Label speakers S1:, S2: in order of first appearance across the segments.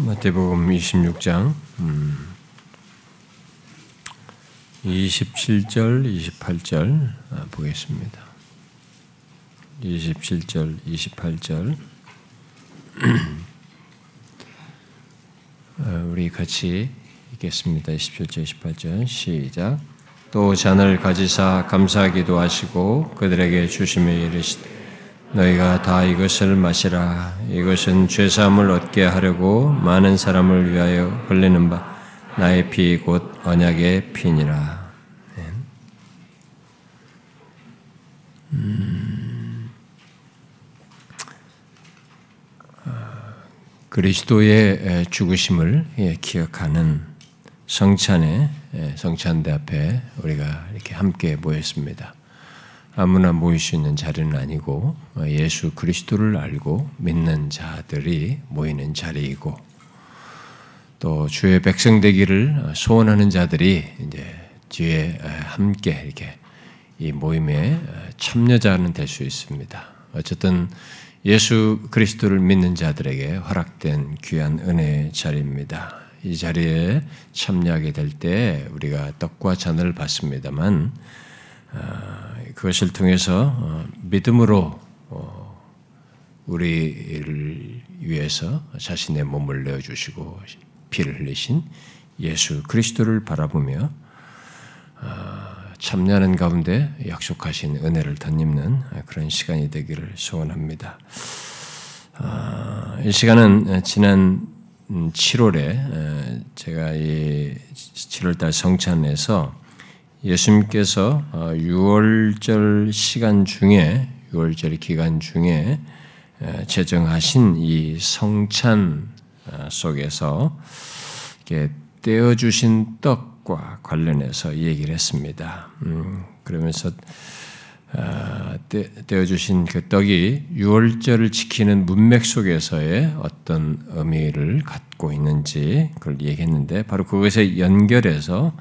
S1: 마태복음 26장 음, 27절, 28절 보겠습니다. 27절, 28절 우리 같이 읽겠습니다. 27절, 28절 시작 또 잔을 가지사 감사하기도 하시고 그들에게 주심에 이르시되 너희가 다 이것을 마시라. 이것은 죄사함을 얻게 하려고 많은 사람을 위하여 흘리는 바 나의 피 곧 언약의 피니라. 음, 그리스도의 죽으심을 예, 기억하는 성찬의 성찬대 앞에 우리가 이렇게 함께 모였습니다. 아무나 모일 수 있는 자리는 아니고 예수 그리스도를 알고 믿는 자들이 모이는 자리이고 또 주의 백성 되기를 소원하는 자들이 이제 뒤에 함께 이렇게 이 모임에 참여자는 될 수 있습니다. 어쨌든 예수 그리스도를 믿는 자들에게 허락된 귀한 은혜의 자리입니다. 이 자리에 참여하게 될 때 우리가 떡과 잔을 받습니다만 아, 그것을 통해서 어, 믿음으로 어, 우리를 위해서 자신의 몸을 내어 주시고 피를 흘리신 예수 그리스도를 바라보며 아, 참여하는 가운데 약속하신 은혜를 덧입는 그런 시간이 되기를 소원합니다. 아, 이 시간은 지난 7월에 제가 이 7월달 성찬에서 예수님께서 6월절 어, 시간 중에 6월절 기간 중에 제정하신 이 성찬 어, 속에서 떼어 주신 떡과 관련해서 얘기를 했습니다. 음, 그러면서 어, 떼어 주신 그 떡이 6월절을 지키는 문맥 속에서의 어떤 의미를 갖고 있는지 그걸 얘기했는데 바로 그것에 연결해서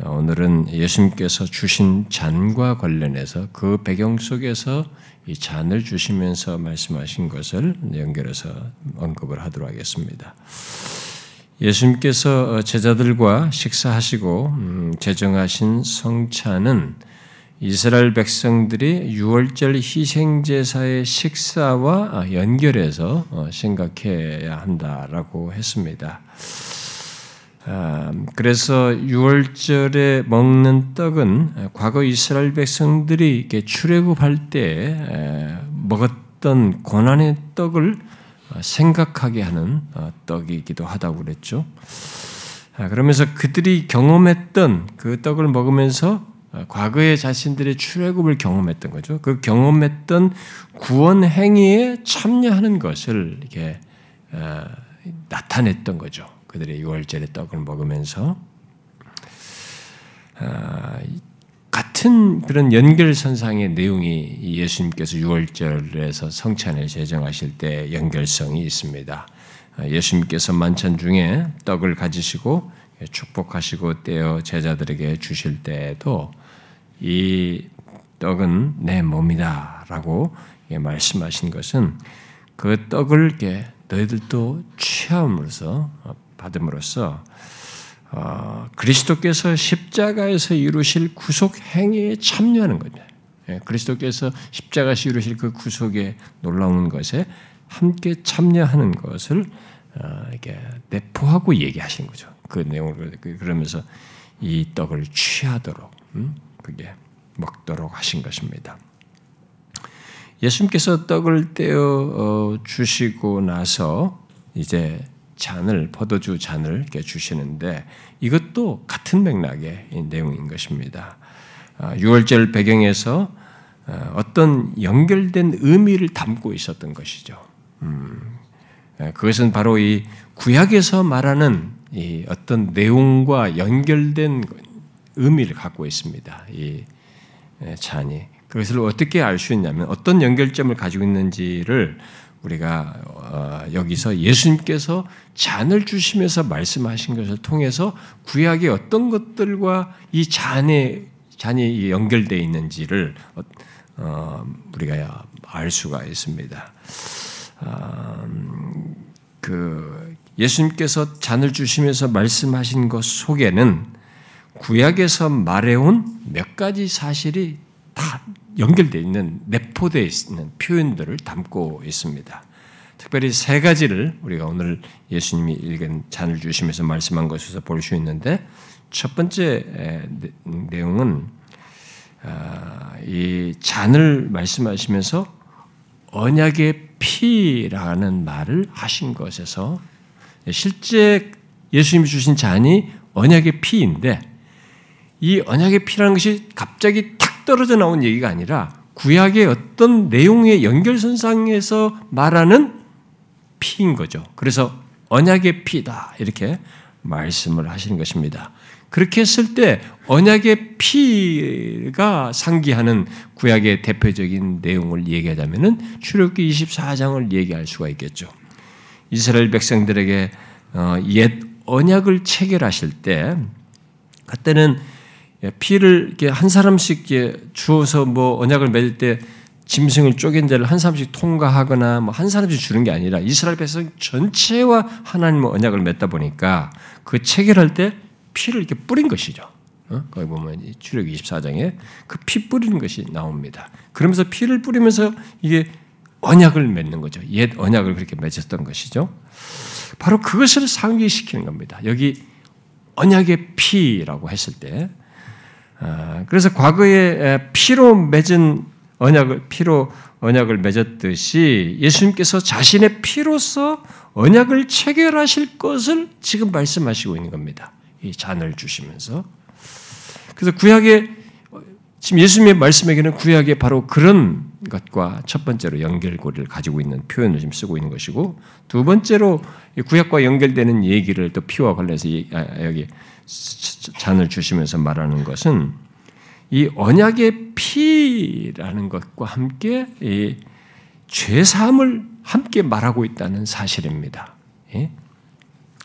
S1: 오늘은 예수님께서 주신 잔과 관련해서 그 배경 속에서 이 잔을 주시면서 말씀하신 것을 연결해서 언급을 하도록 하겠습니다. 예수님께서 제자들과 식사하시고 음, 제정하신 성찬은 이스라엘 백성들이 유월절 희생제사의 식사와 연결해서 어, 생각해야 한다라고 했습니다. 아, 그래서 6월절에 먹는 떡은 과거 이스라엘 백성들이 출애굽할 때 먹었던 고난의 떡을 생각하게 하는 어, 떡이기도 하다고 그랬죠. 아, 그러면서 그들이 경험했던 그 떡을 먹으면서 어, 과거의 자신들의 출애굽을 경험했던 거죠. 그 경험했던 구원 행위에 참여하는 것을 이렇게 어, 나타냈던 거죠. 그들의 유월절의 떡을 먹으면서 아, 같은 그런 연결선상의 내용이 예수님께서 유월절에서 성찬을 제정하실 때 연결성이 있습니다. 아, 예수님께서 만찬 중에 떡을 가지시고 축복하시고 떼어 제자들에게 주실 때에도 이 떡은 내 몸이다라고 말씀하신 것은 그 떡을 너희들도 취함으로써 받음으로써 어, 그리스도께서 십자가에서 이루실 구속 행위에 참여하는 거죠. 예, 그리스도께서 십자가에서 이루실 그 구속의 놀라운 것에 함께 참여하는 것을 어, 이렇게 내포하고 얘기하시는 거죠. 그 내용을 그, 그러면서 이 떡을 취하도록 음? 그게 먹도록 하신 것입니다. 예수님께서 떡을 떼어 어, 주시고 나서 이제 잔을 포도주 잔을 주시는데 이것도 같은 맥락의 내용인 것입니다. 6월절 아, 배경에서 어, 어떤 연결된 의미를 담고 있었던 것이죠. 음, 그것은 바로 이 구약에서 말하는 이 어떤 내용과 연결된 의미를 갖고 있습니다. 이 잔이 그것을 어떻게 알 수 있냐면 어떤 연결점을 가지고 있는지를 우리가 어, 여기서 예수님께서 잔을 주시면서 말씀하신 것을 통해서 구약의 어떤 것들과 이 잔에 잔이 연결되어 있는지를 어, 우리가 알 수가 있습니다. 아, 그 예수님께서 잔을 주시면서 말씀하신 것 속에는 구약에서 말해온 몇 가지 사실이 다 연결되어 있는 내포되어 있는 표현들을 담고 있습니다. 특별히 세 가지를 우리가 오늘 예수님이 읽은 잔을 주시면서 말씀한 것에서 볼 수 있는데 첫 번째 내용은 아, 이 잔을 말씀하시면서 언약의 피라는 말을 하신 것에서 실제 예수님이 주신 잔이 언약의 피인데 이 언약의 피라는 것이 갑자기 탁 떨어져 나온 얘기가 아니라 구약의 어떤 내용의 연결선상에서 말하는 피인 거죠. 그래서 언약의 피다 이렇게 말씀을 하시는 것입니다. 그렇게 했을 때 언약의 피가 상기하는 구약의 대표적인 내용을 얘기하자면은 출애굽기 24장을 얘기할 수가 있겠죠. 이스라엘 백성들에게 어, 옛 언약을 체결하실 때 그때는 피를 이렇게 한 사람씩 주어서 뭐 언약을 맺을 때 짐승을 쪼갠 자를 한 사람씩 통과하거나 뭐 한 사람씩 주는 게 아니라 이스라엘 백성 전체와 하나님의 언약을 맺다 보니까 그 체결할 때 피를 이렇게 뿌린 것이죠. 어? 거기 보면 출애굽 24장에 그 피 뿌리는 것이 나옵니다. 그러면서 피를 뿌리면서 이게 언약을 맺는 거죠. 옛 언약을 그렇게 맺었던 것이죠. 바로 그것을 상기시키는 겁니다. 여기 언약의 피라고 했을 때, 아, 그래서 과거에 피로 맺은 언약을 피로 언약을 맺었듯이 예수님께서 자신의 피로서 언약을 체결하실 것을 지금 말씀하시고 있는 겁니다. 이 잔을 주시면서 그래서 구약의 지금 예수님의 말씀에게는 구약의 바로 그런 것과 첫 번째로 연결고리를 가지고 있는 표현을 지금 쓰고 있는 것이고 두 번째로 구약과 연결되는 얘기를 또 피와 관련해서 아, 여기 잔을 주시면서 말하는 것은 이 언약의 피라는 것과 함께 이 죄사함을 함께 말하고 있다는 사실입니다. 예?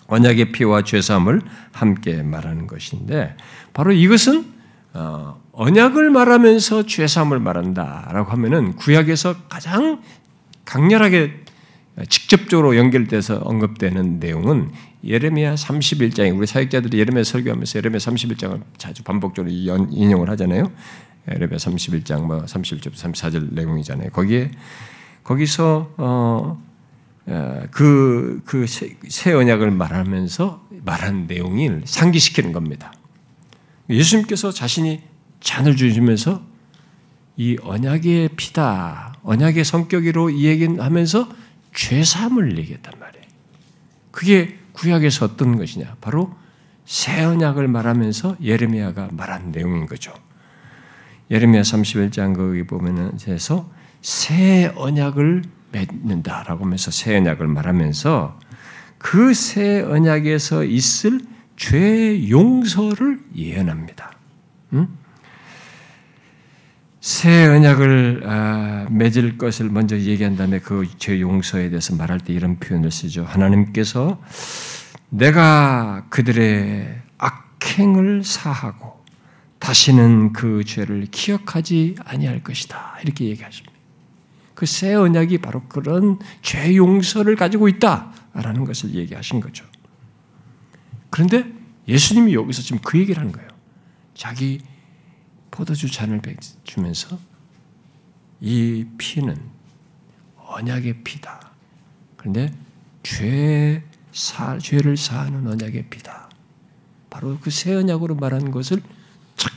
S1: 언약의 피와 죄사함을 함께 말하는 것인데 바로 이것은 어, 언약을 말하면서 죄사함을 말한다라고 하면은 구약에서 가장 강렬하게 직접적으로 연결돼서 언급되는 내용은 예레미야 31장에 우리 사역자들이 예레미야 설교하면서 예레미야 31장을 자주 반복적으로 인용을 하잖아요. 예레미야 31장 뭐 31절 34절 내용이잖아요. 거기에 거기서 어 그그 그 새 언약을 말하면서 말한 내용을 상기시키는 겁니다. 예수님께서 자신이 잔을 주시면서 이 언약의 피다, 언약의 성격으로 이 얘기는 하면서 죄사함을 얘기했단 말이에요. 그게 구약에서 어떤 것이냐? 바로 새 언약을 말하면서 예레미야가 말한 내용인 거죠. 예레미야 31장 거기 보면은 에서 새 언약을 맺는다라고 하면서 새 언약을 말하면서 그 새 언약에서 있을 죄 용서를 예언합니다. 응? 새 언약을 아, 맺을 것을 먼저 얘기한 다음에 그 죄 용서에 대해서 말할 때 이런 표현을 쓰죠. 하나님께서 내가 그들의 악행을 사하고 다시는 그 죄를 기억하지 아니할 것이다. 이렇게 얘기하십니다. 그 새 언약이 바로 그런 죄 용서를 가지고 있다라는 것을 얘기하신 거죠. 그런데 예수님이 여기서 지금 그 얘기를 하는 거예요. 자기 포도주 잔을 주면서 이 피는 언약의 피다. 그런데 죄 사, 죄를 사하는 언약의 피다. 바로 그 새 언약으로 말한 것을 착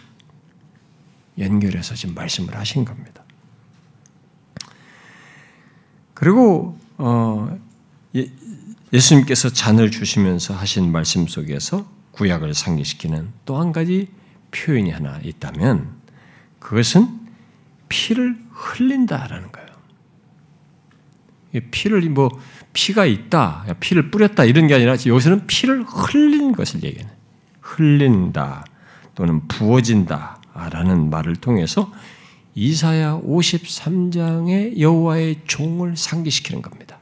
S1: 연결해서 지금 말씀을 하신 겁니다. 그리고 어, 예, 예수님께서 잔을 주시면서 하신 말씀 속에서 구약을 상기시키는 또 한 가지 표현이 하나 있다면 그것은 피를 흘린다라는 거예요. 피를 뭐 피가 있다, 피를 뿌렸다 이런 게 아니라 여기서는 피를 흘린 것을 얘기하는 흘린다 또는 부어진다라는 말을 통해서 이사야 53장의 여호와의 종을 상기시키는 겁니다.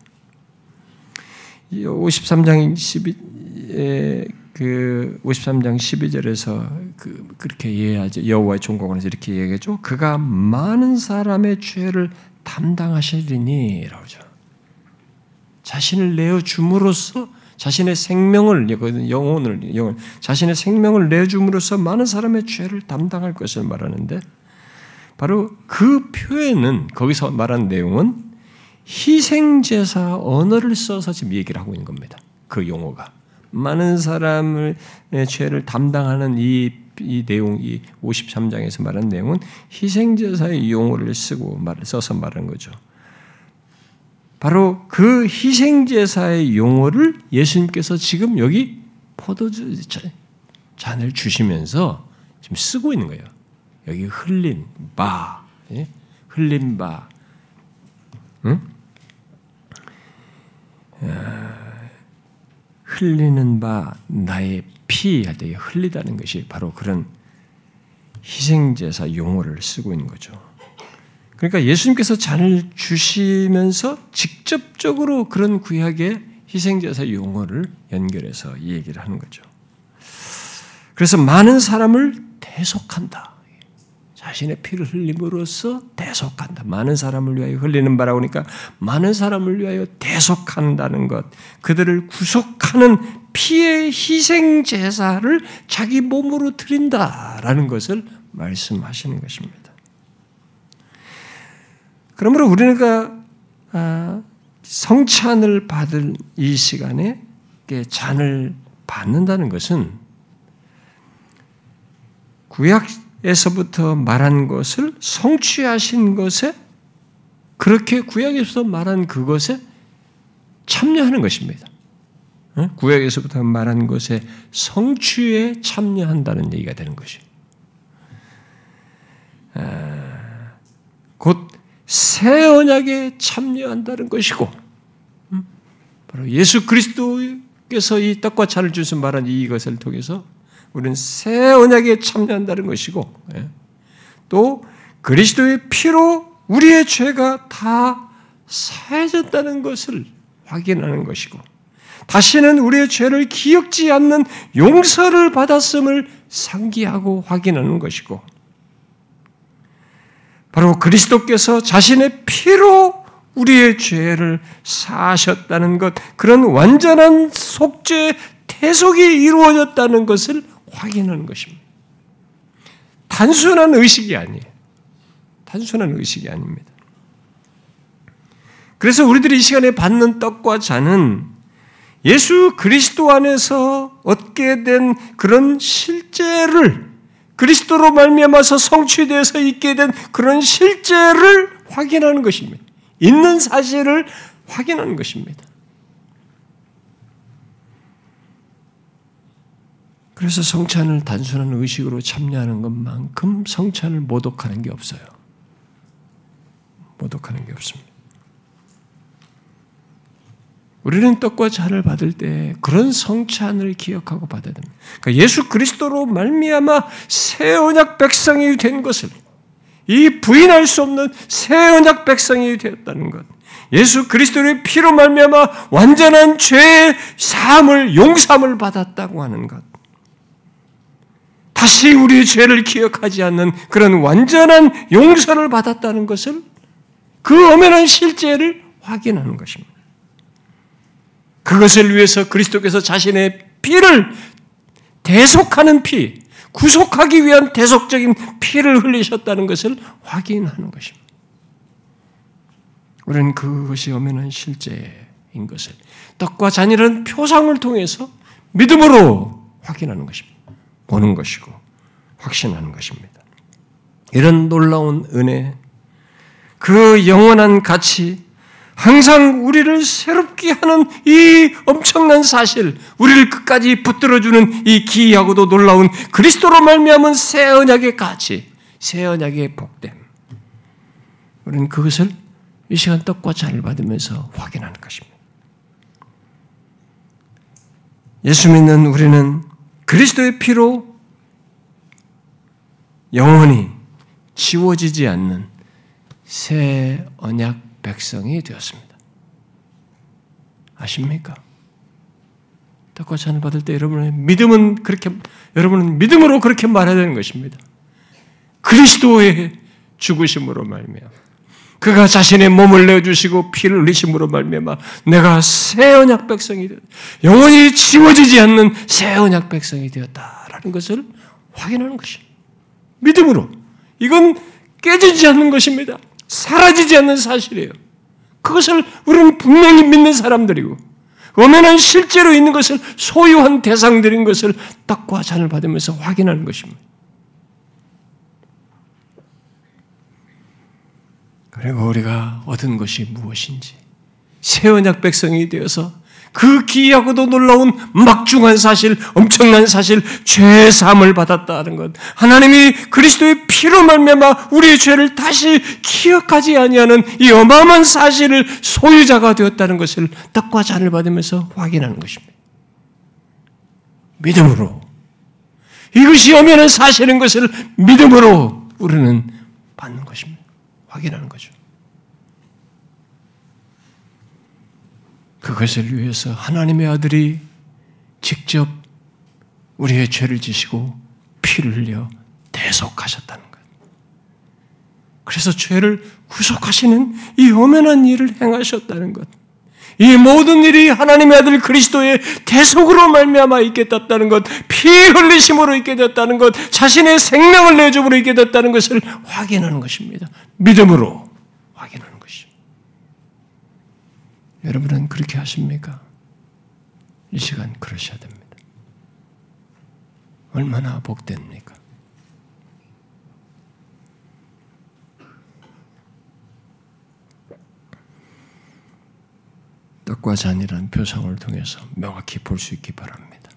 S1: 53장 12, 그 53장 12절에서 그 그렇게 이해하죠. 여호와의 종공원에서 이렇게 얘기하죠. 그가 많은 사람의 죄를 담당하시리니라고 죠 자신을 내어 줌으로써 자신의 생명을 영혼을 영혼 자신의 생명을 내 줌으로써 많은 사람의 죄를 담당할 것을 말하는데 바로 그 표현은 거기서 말한 내용은 희생제사 언어를 써서 지금 얘기를 하고 있는 겁니다. 그 용어가 많은 사람의 죄를 담당하는 이, 이 내용, 이 53장에서 말한 내용은 희생제사의 용어를 쓰고 말, 써서 말한 거죠. 바로 그 희생제사의 용어를 예수님께서 지금 여기 포도주 잔을 주시면서 지금 쓰고 있는 거예요. 여기 흘린 바, 예? 흘린 바, 응? 흘리는 바 나의 피 할 때 흘리다는 것이 바로 그런 희생제사 용어를 쓰고 있는 거죠. 그러니까 예수님께서 잔을 주시면서 직접적으로 그런 구약의 희생제사 용어를 연결해서 이 얘기를 하는 거죠. 그래서 많은 사람을 대속한다. 자신의 피를 흘림으로써 대속한다. 많은 사람을 위하여 흘리는 바라고 하니까 많은 사람을 위하여 대속한다는 것, 그들을 구속하는 피의 희생 제사를 자기 몸으로 드린다라는 것을 말씀하시는 것입니다. 그러므로 우리가 아, 성찬을 받을 이 시간에 잔을 받는다는 것은 구약 에서부터 말한 것을 성취하신 것에 그렇게 구약에서 말한 그것에 참여하는 것입니다. 구약에서부터 말한 것에 성취에 참여한다는 얘기가 되는 것이. 아, 곧새 언약에 참여한다는 것이고 음? 바로 예수 그리스도께서 이 떡과 차를 주셔 말한 이것을 통해서 우리는 새 언약에 참여한다는 것이고 예. 또 그리스도의 피로 우리의 죄가 다 사해졌다는 것을 확인하는 것이고 다시는 우리의 죄를 기억지 않는 용서를 받았음을 상기하고 확인하는 것이고 바로 그리스도께서 자신의 피로 우리의 죄를 사하셨다는 것, 그런 완전한 속죄 태속이 이루어졌다는 것을 확인하는 것입니다. 단순한 의식이 아니에요. 단순한 의식이 아닙니다. 그래서 우리들이 이 시간에 받는 떡과 잔은 예수 그리스도 안에서 얻게 된 그런 실제를 그리스도로 말미암아서 성취되어서 있게 된 그런 실제를 확인하는 것입니다. 있는 사실을 확인하는 것입니다. 그래서 성찬을 단순한 의식으로 참여하는 것만큼 성찬을 모독하는 게 없어요. 모독하는 게 없습니다. 우리는 떡과 잔을 받을 때 그런 성찬을 기억하고 받아야 됩니다. 그러니까 예수 그리스도로 말미암아 새 언약 백성이 된 것을 이 부인할 수 없는 새 언약 백성이 되었다는 것. 예수 그리스도의 피로 말미암아 완전한 죄의 사함을 용서함을 받았다고 하는 것. 다시 우리의 죄를 기억하지 않는 그런 완전한 용서를 받았다는 것을 그 엄연한 실제를 확인하는 것입니다. 그것을 위해서 그리스도께서 자신의 피를 대속하는 피, 구속하기 위한 대속적인 피를 흘리셨다는 것을 확인하는 것입니다. 우리는 그것이 엄연한 실제인 것을 떡과 잔이라는 표상을 통해서 믿음으로 확인하는 것입니다. 보는 것이고 확신하는 것입니다. 이런 놀라운 은혜, 그 영원한 가치, 항상 우리를 새롭게 하는 이 엄청난 사실, 우리를 끝까지 붙들어주는 이 기이하고도 놀라운 그리스도로 말미암은 새 언약의 가치, 새 언약의 복됨. 우리는 그것을 이 시간 떡과 잔을 받으면서 확인하는 것입니다. 예수 믿는 우리는 그리스도의 피로 영원히 지워지지 않는 새 언약 백성이 되었습니다. 아십니까? 떡과 잔을 받을 때 여러분의 믿음은 그렇게 여러분은 믿음으로 그렇게 말해야 되는 것입니다. 그리스도의 죽으심으로 말미암아 그가 자신의 몸을 내주시고 피를 흘리심으로 말미암아 내가 새 언약 백성이 되었다. 영원히 지워지지 않는 새 언약 백성이 되었다라는 것을 확인하는 것이 믿음으로 이건 깨지지 않는 것입니다. 사라지지 않는 사실이에요. 그것을 우리는 분명히 믿는 사람들이고 엄연한 실제로 있는 것을 소유한 대상들인 것을 떡과 잔을 받으면서 확인하는 것입니다. 그리고 우리가 얻은 것이 무엇인지 새 언약 백성이 되어서 그 기이하고도 놀라운 막중한 사실, 엄청난 사실, 죄 사함을 받았다는 것. 하나님이 그리스도의 피로 말미암아 우리의 죄를 다시 기억하지 아니하는 이 어마어마한 사실을 소유자가 되었다는 것을 떡과 잔을 받으면서 확인하는 것입니다. 믿음으로 이것이 엄연한 사실인 것을 믿음으로 우리는 받는 것입니다. 확인하는 거죠. 그것을 위해서 하나님의 아들이 직접 우리의 죄를 지시고 피를 흘려 대속하셨다는 것. 그래서 죄를 구속하시는 이 엄연한 일을 행하셨다는 것. 이 모든 일이 하나님의 아들 그리스도의 대속으로 말미암아 있게 됐다는 것, 피 흘리심으로 있게 됐다는 것, 자신의 생명을 내줌으로 있게 됐다는 것을 확인하는 것입니다. 믿음으로 확인하는 것이죠. 여러분은 그렇게 하십니까? 이 시간 그러셔야 됩니다. 얼마나 복됩니까? 떡과 잔이라는 표상을 통해서 명확히 볼 수 있기 바랍니다.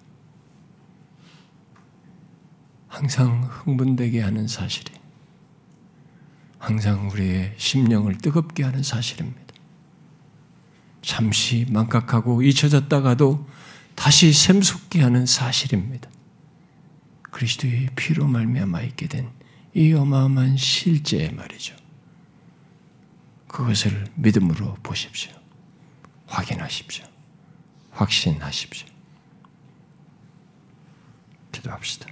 S1: 항상 흥분되게 하는 사실이 항상 우리의 심령을 뜨겁게 하는 사실입니다. 잠시 망각하고 잊혀졌다가도 다시 샘솟게 하는 사실입니다. 그리스도의 피로 말미암아 있게 된 이 어마어마한 실제 말이죠. 그것을 믿음으로 보십시오. 확인하십시오. 확신하십시오. 기도합시다.